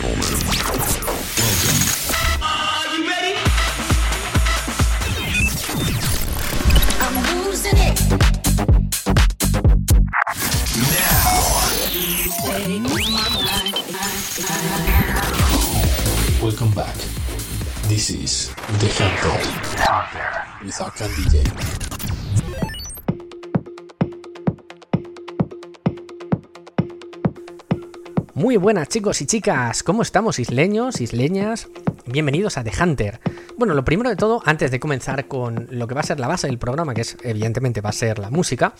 gentlemen, welcome. Are you ready? I'm losing it. Now. Welcome back. This is The Hunter with Arcan DJ. Muy buenas chicos y chicas, ¿cómo estamos isleños, isleñas? Bienvenidos a The Hunter. Bueno, lo primero de todo, antes de comenzar con lo que va a ser la base del programa, que es evidentemente va a ser la música,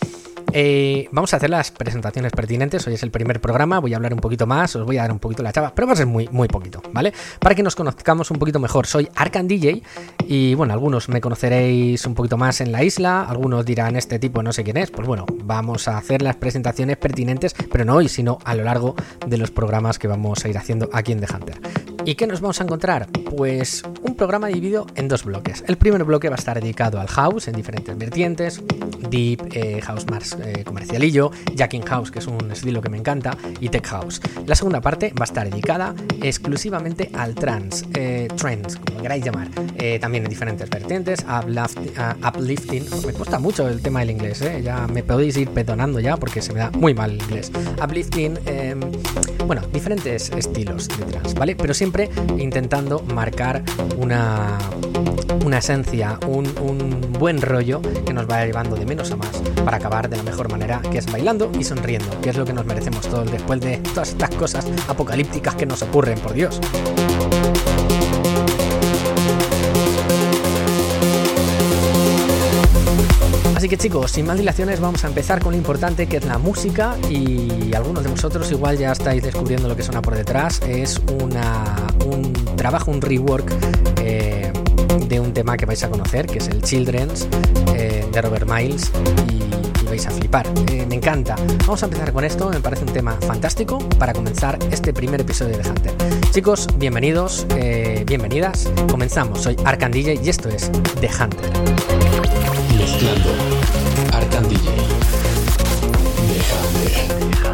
eh, vamos a hacer las presentaciones pertinentes. Hoy es el primer programa, voy a hablar un poquito más, os voy a dar un poquito la chava, pero va a ser muy, muy poquito, ¿vale? Para que nos conozcamos un poquito mejor, soy Arcan DJ y bueno, algunos me conoceréis un poquito más en la isla, algunos dirán este tipo no sé quién es, pues bueno, vamos a hacer las presentaciones pertinentes, pero no hoy, sino a lo largo de los programas que vamos a ir haciendo aquí en The Hunter. ¿Y qué nos vamos a encontrar? Pues un programa dividido en dos bloques. El primer bloque va a estar dedicado al house en diferentes vertientes, deep, eh, house más eh, comercialillo, jacking house, que es un estilo que me encanta, y tech house. La segunda parte va a estar dedicada exclusivamente al trance, eh, trends, como queráis llamar, eh, también en diferentes vertientes, uplift- ah, uplifting, me cuesta mucho el tema del inglés, eh, ya me podéis ir perdonando ya porque se me da muy mal el inglés. Uplifting, em, bueno, diferentes estilos de trance, ¿vale? Pero siempre intentando marcar una, una esencia, un, un buen rollo que nos vaya llevando de menos a más para acabar de la mejor manera, que es bailando y sonriendo, que es lo que nos merecemos todos después de todas estas cosas apocalípticas que nos ocurren, por Dios. Así que chicos, sin más dilaciones vamos a empezar con lo importante que es la música y algunos de vosotros igual ya estáis descubriendo lo que suena por detrás. Es una, un trabajo, un rework eh, de un tema que vais a conocer, que es el Children's eh, de Robert Miles y, vais a flipar. Eh, me encanta. Vamos a empezar con esto, me parece un tema fantástico para comenzar este primer episodio de Hunter. Chicos, bienvenidos, eh, bienvenidas. Comenzamos, soy Arcan DJ y esto es The Hunter. Mezclando Arcan DJ. The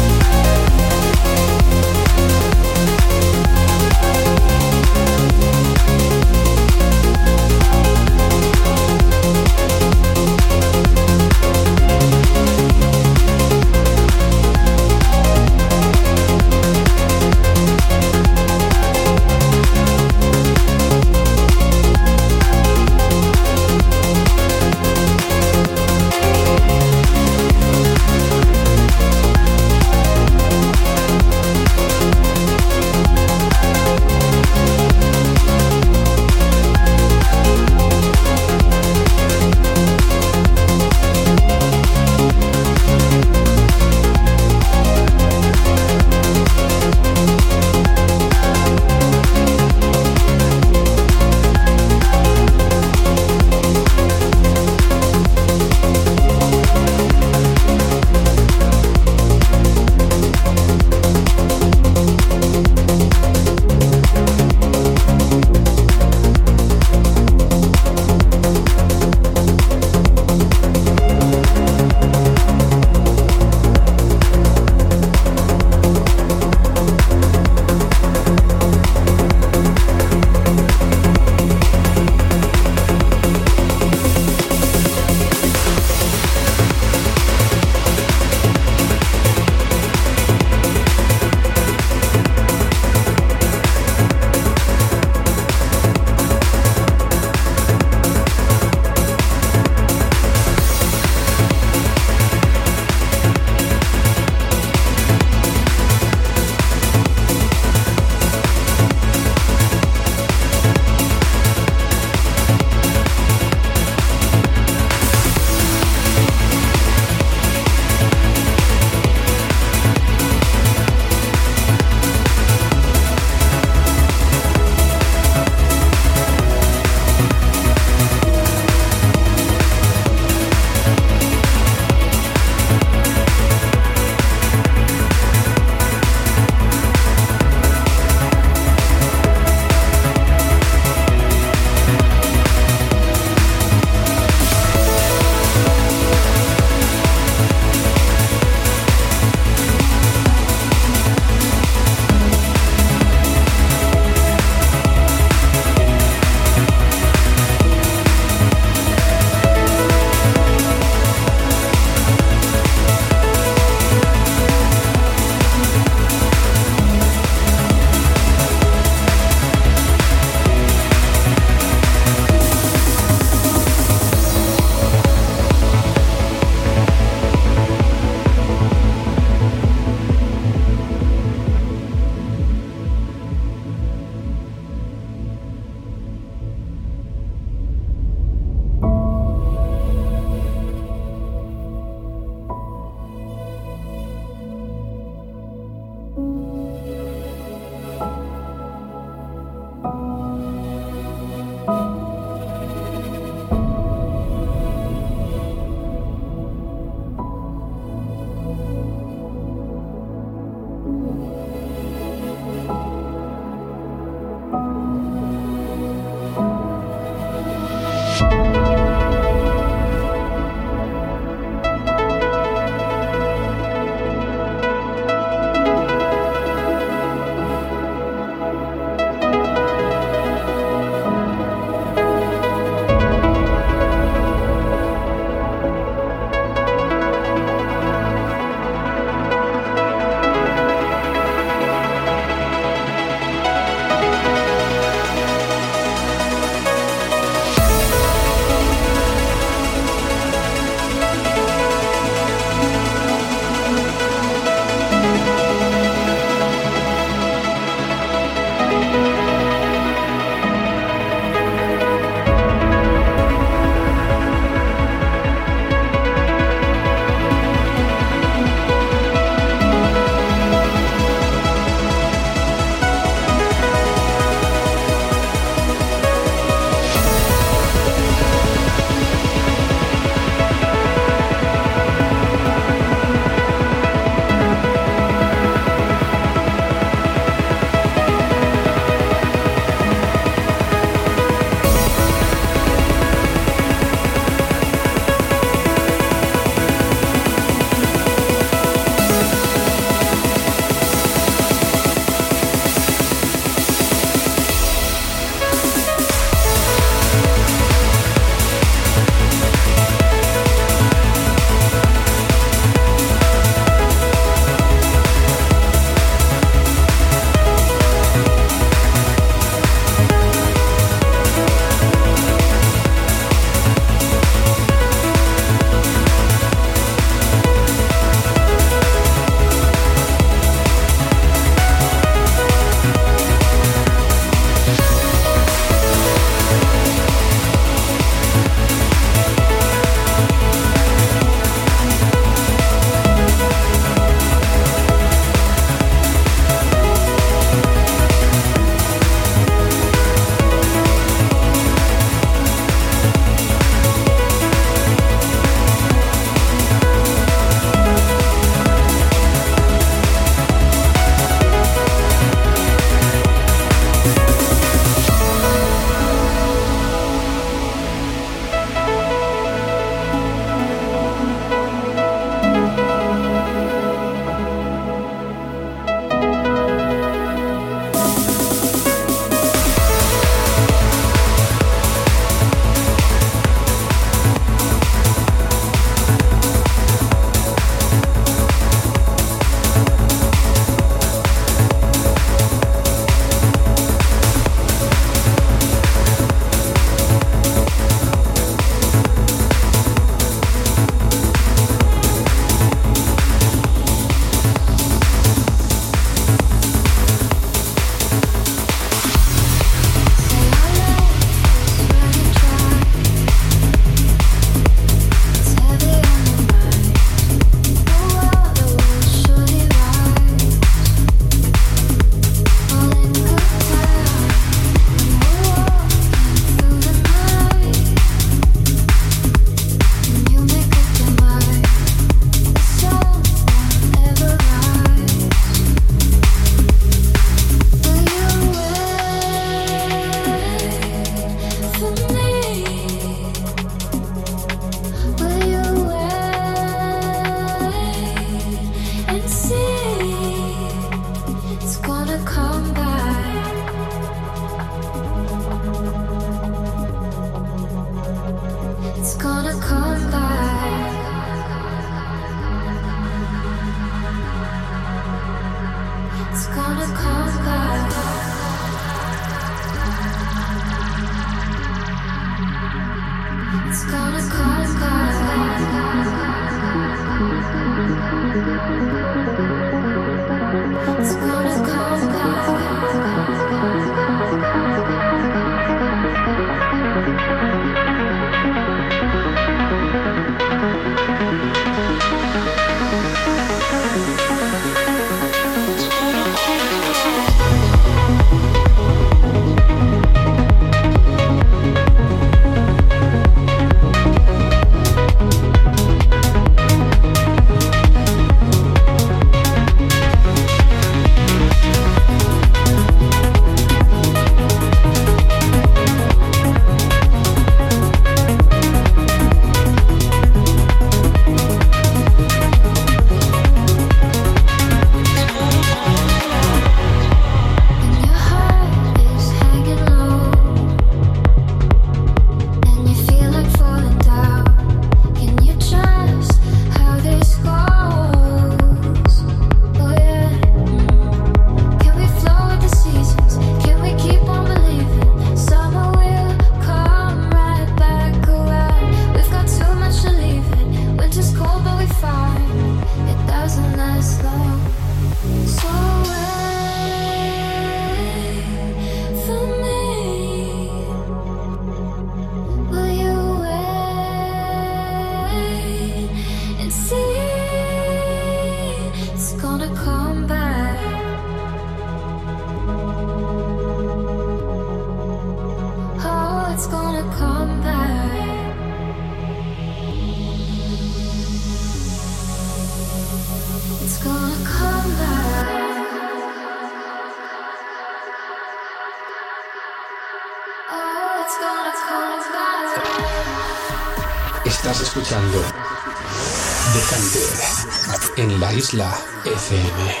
la isla FM.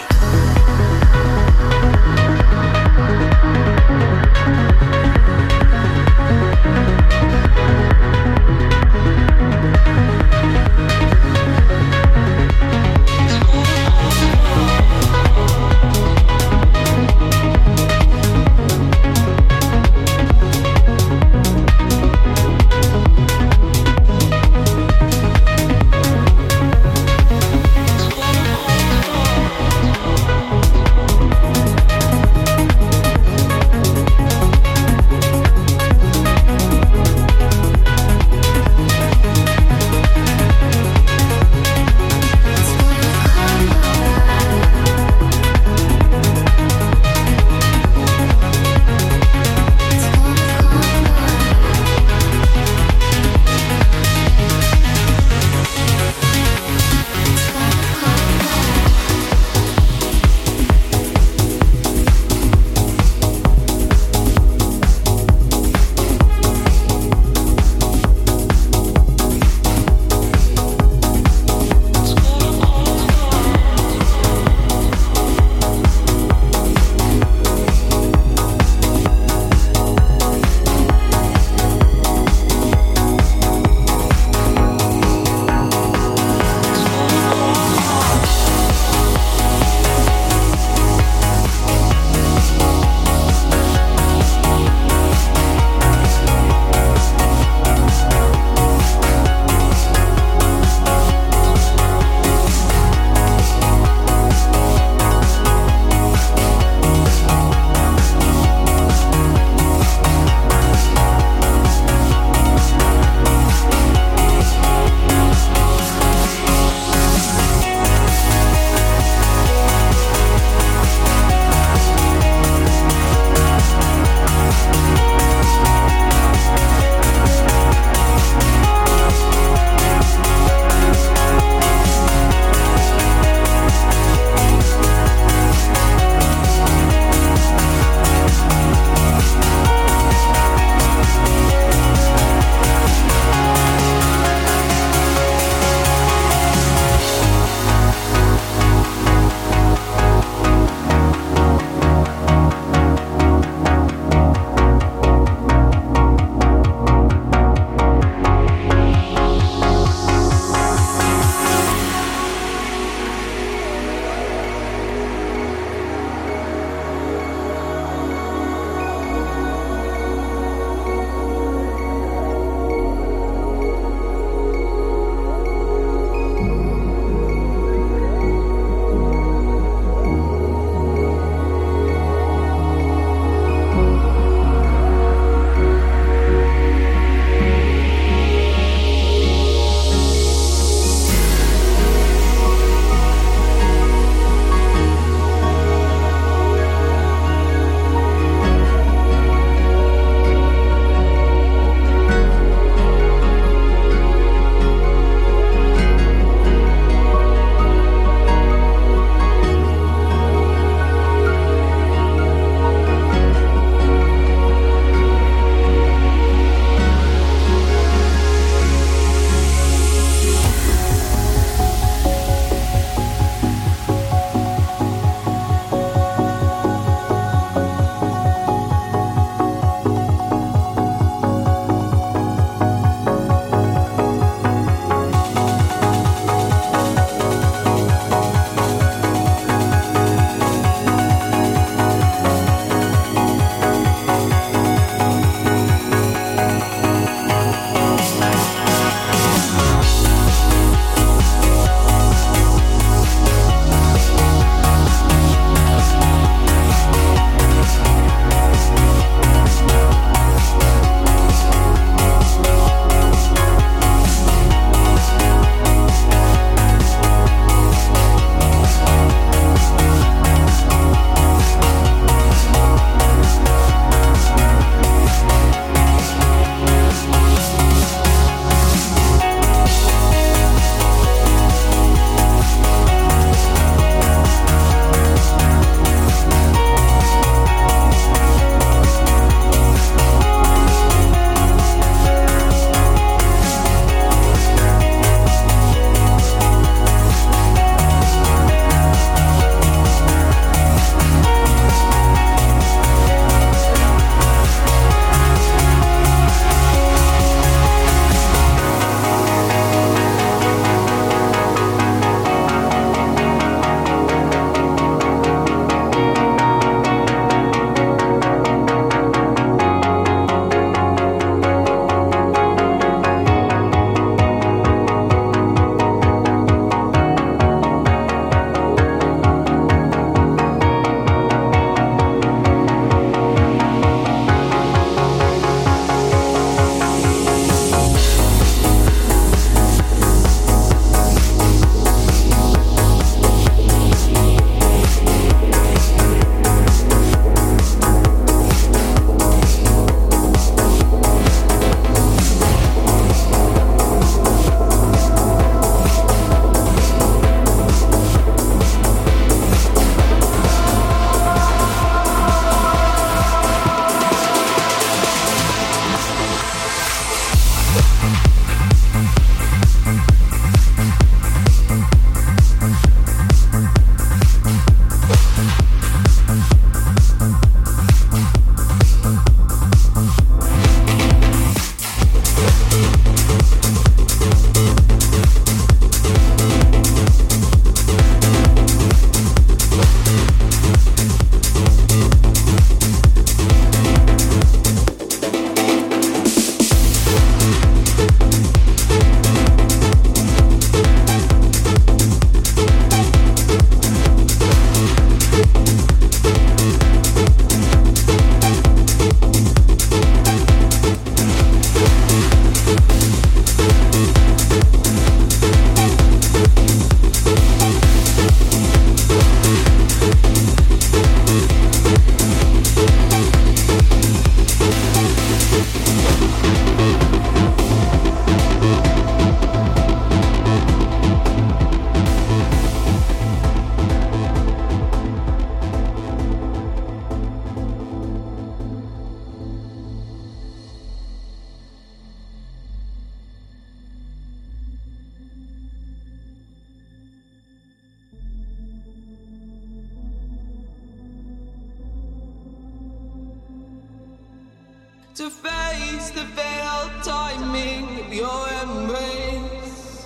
To face the failed timing of your embrace.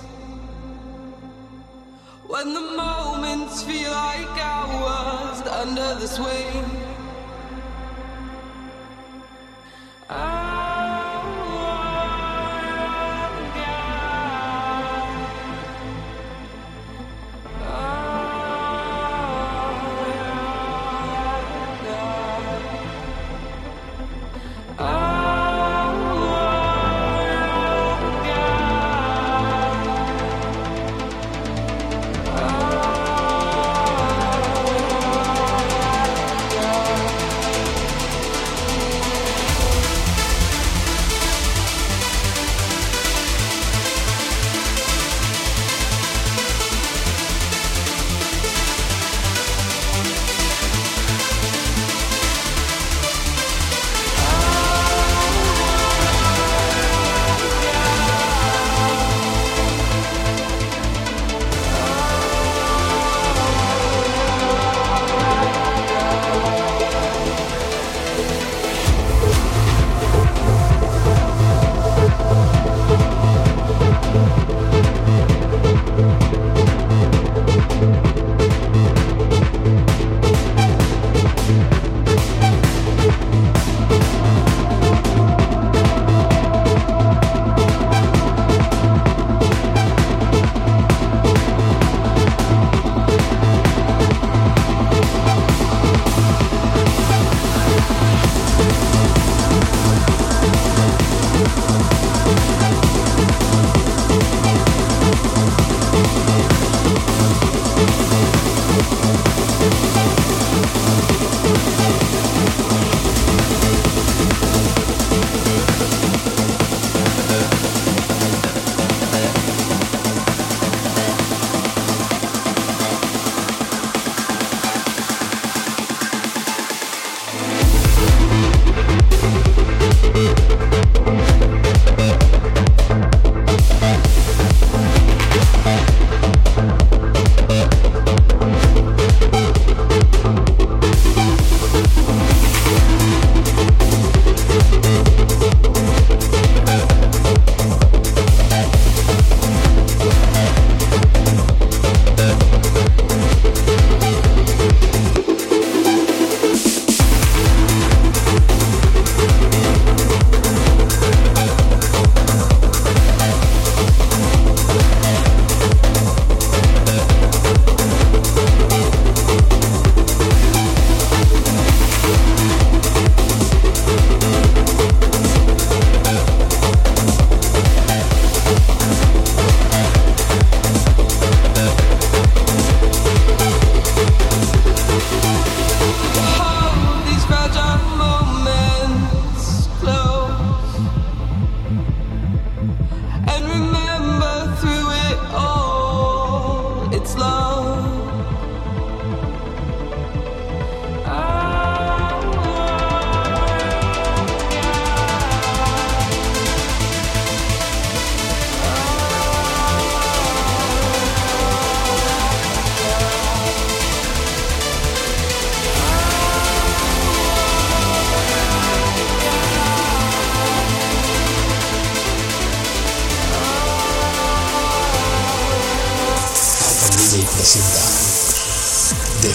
When the moments feel like hours under the swing.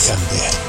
también.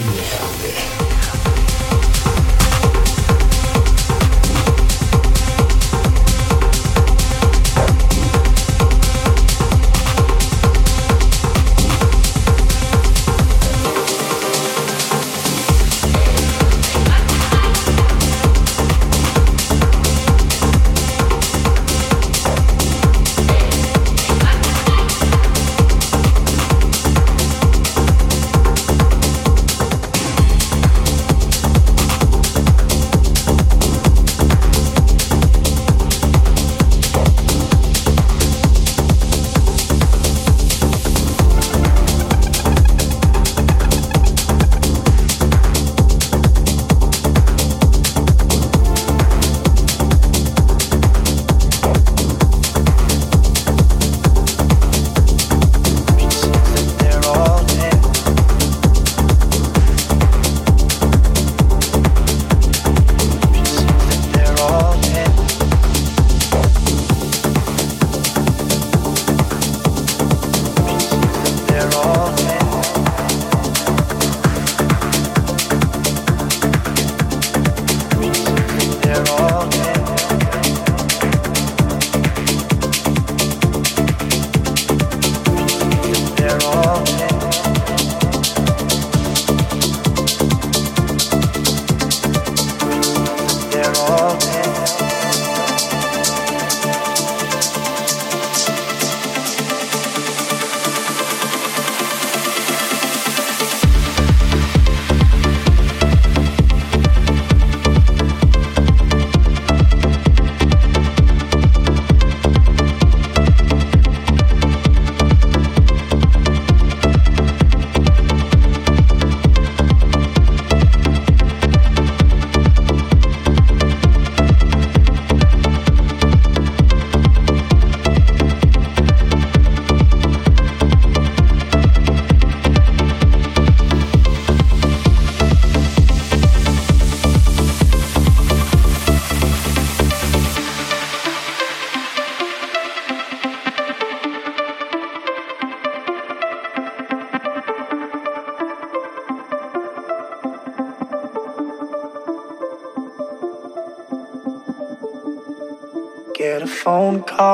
Yeah.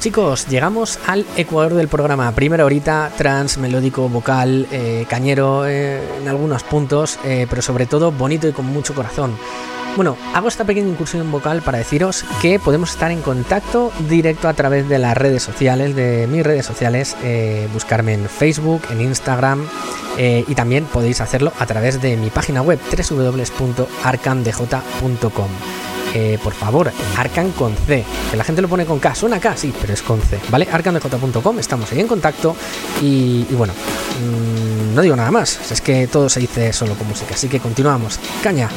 Chicos, llegamos al ecuador del programa. Primera horita, trans, melódico, vocal, eh, cañero eh, en algunos puntos, eh, pero sobre todo bonito y con mucho corazón. Bueno, hago esta pequeña incursión vocal para deciros que podemos estar en contacto directo a través de las redes sociales, de mis redes sociales, eh, buscarme en Facebook, en Instagram y también podéis hacerlo a través de mi página web www.arcandj.com. Eh, por favor, Arcan con C, que la gente lo pone con K, suena K, sí, pero es con C, ¿vale? arcandj.com, estamos ahí en contacto y, bueno, mmm, no digo nada más, es que todo se dice solo con música, así que continuamos. Caña.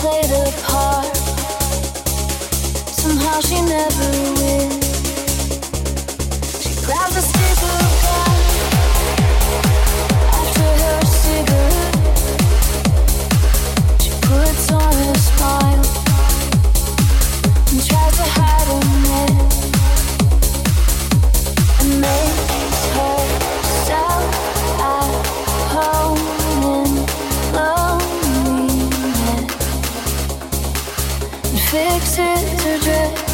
Play the part. Somehow she never wins. She grabs a stick after her cigarette. She puts on a smile and tries to hide gereksizce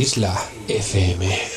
isla FM.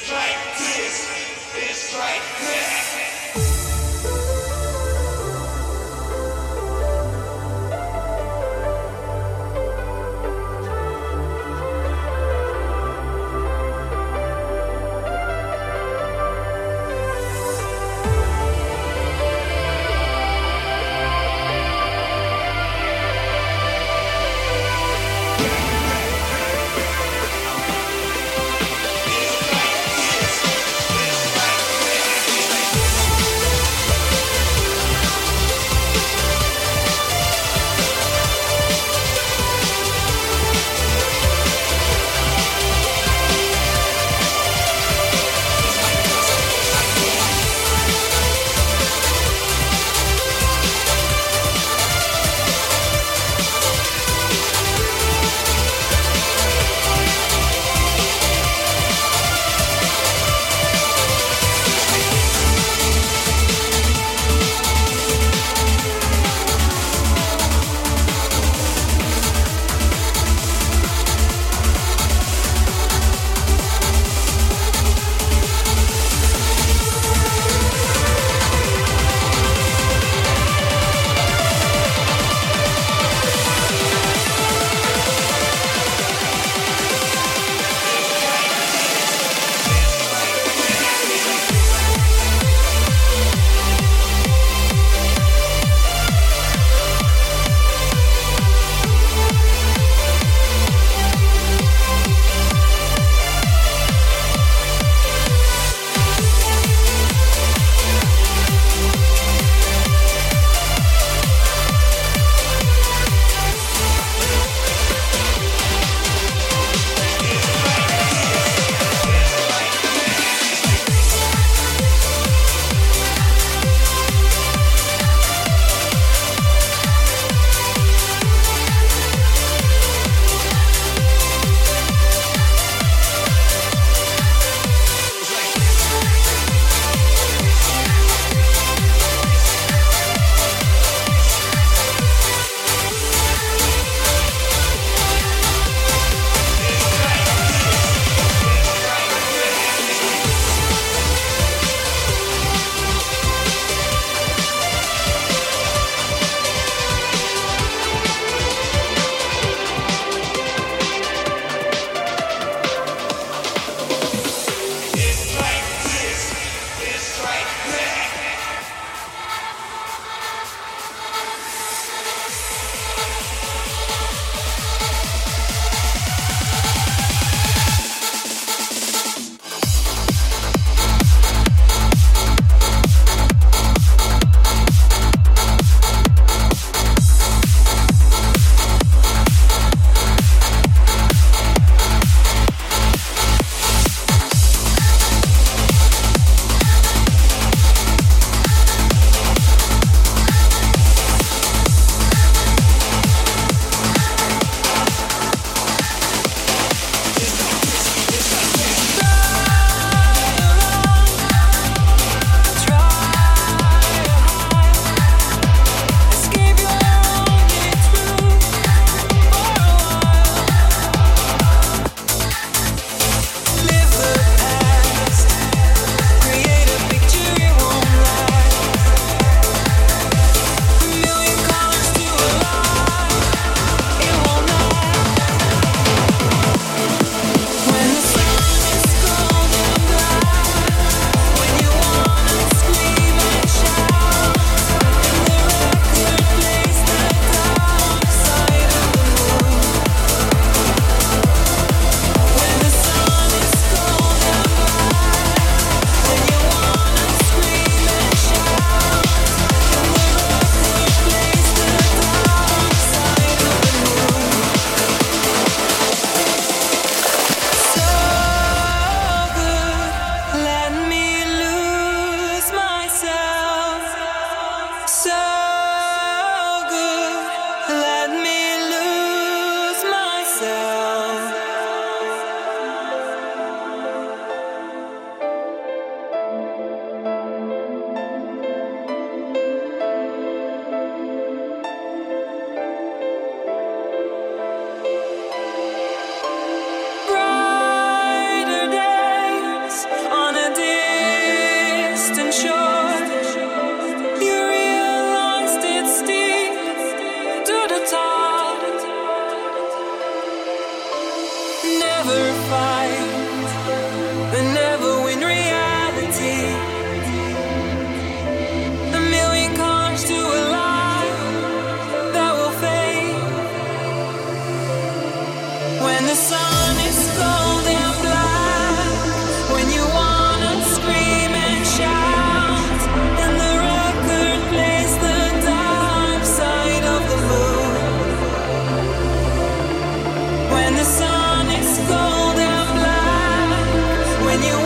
when you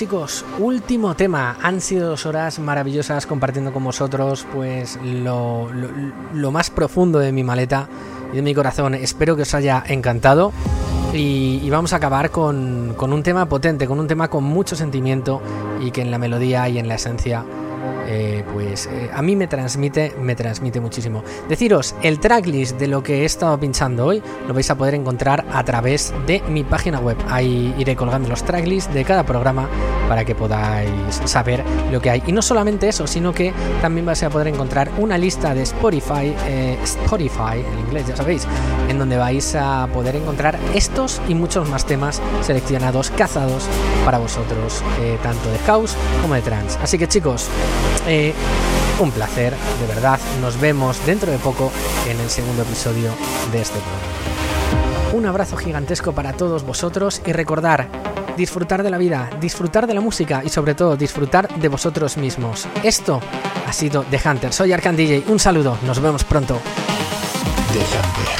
chicos, último tema. Han sido dos horas maravillosas compartiendo con vosotros pues lo, lo- lo más profundo de mi maleta y de mi corazón. Espero que os haya encantado. Y, y vamos a acabar con, con un tema potente, con un tema con mucho sentimiento y que en la melodía y en la esencia eh, pues eh, a mí me transmite, me transmite muchísimo. Deciros, el tracklist de lo que he estado pinchando hoy lo vais a poder encontrar a través de mi página web. Ahí iré colgando los tracklists de cada programa para que podáis saber lo que hay. Y no solamente eso, sino que también vais a poder encontrar una lista de Spotify, eh, Spotify en inglés, ya sabéis, en donde vais a poder encontrar estos y muchos más temas seleccionados, cazados para vosotros, eh, tanto de house como de trance. Así que chicos, eh, un placer, de verdad. Nos vemos dentro de poco en el segundo episodio de este programa. Un abrazo gigantesco para todos vosotros y recordar, disfrutar de la vida, disfrutar de la música y sobre todo disfrutar de vosotros mismos. Esto ha sido The Hunter. Soy Arcan DJ. Un saludo. Nos vemos pronto. The Hunter.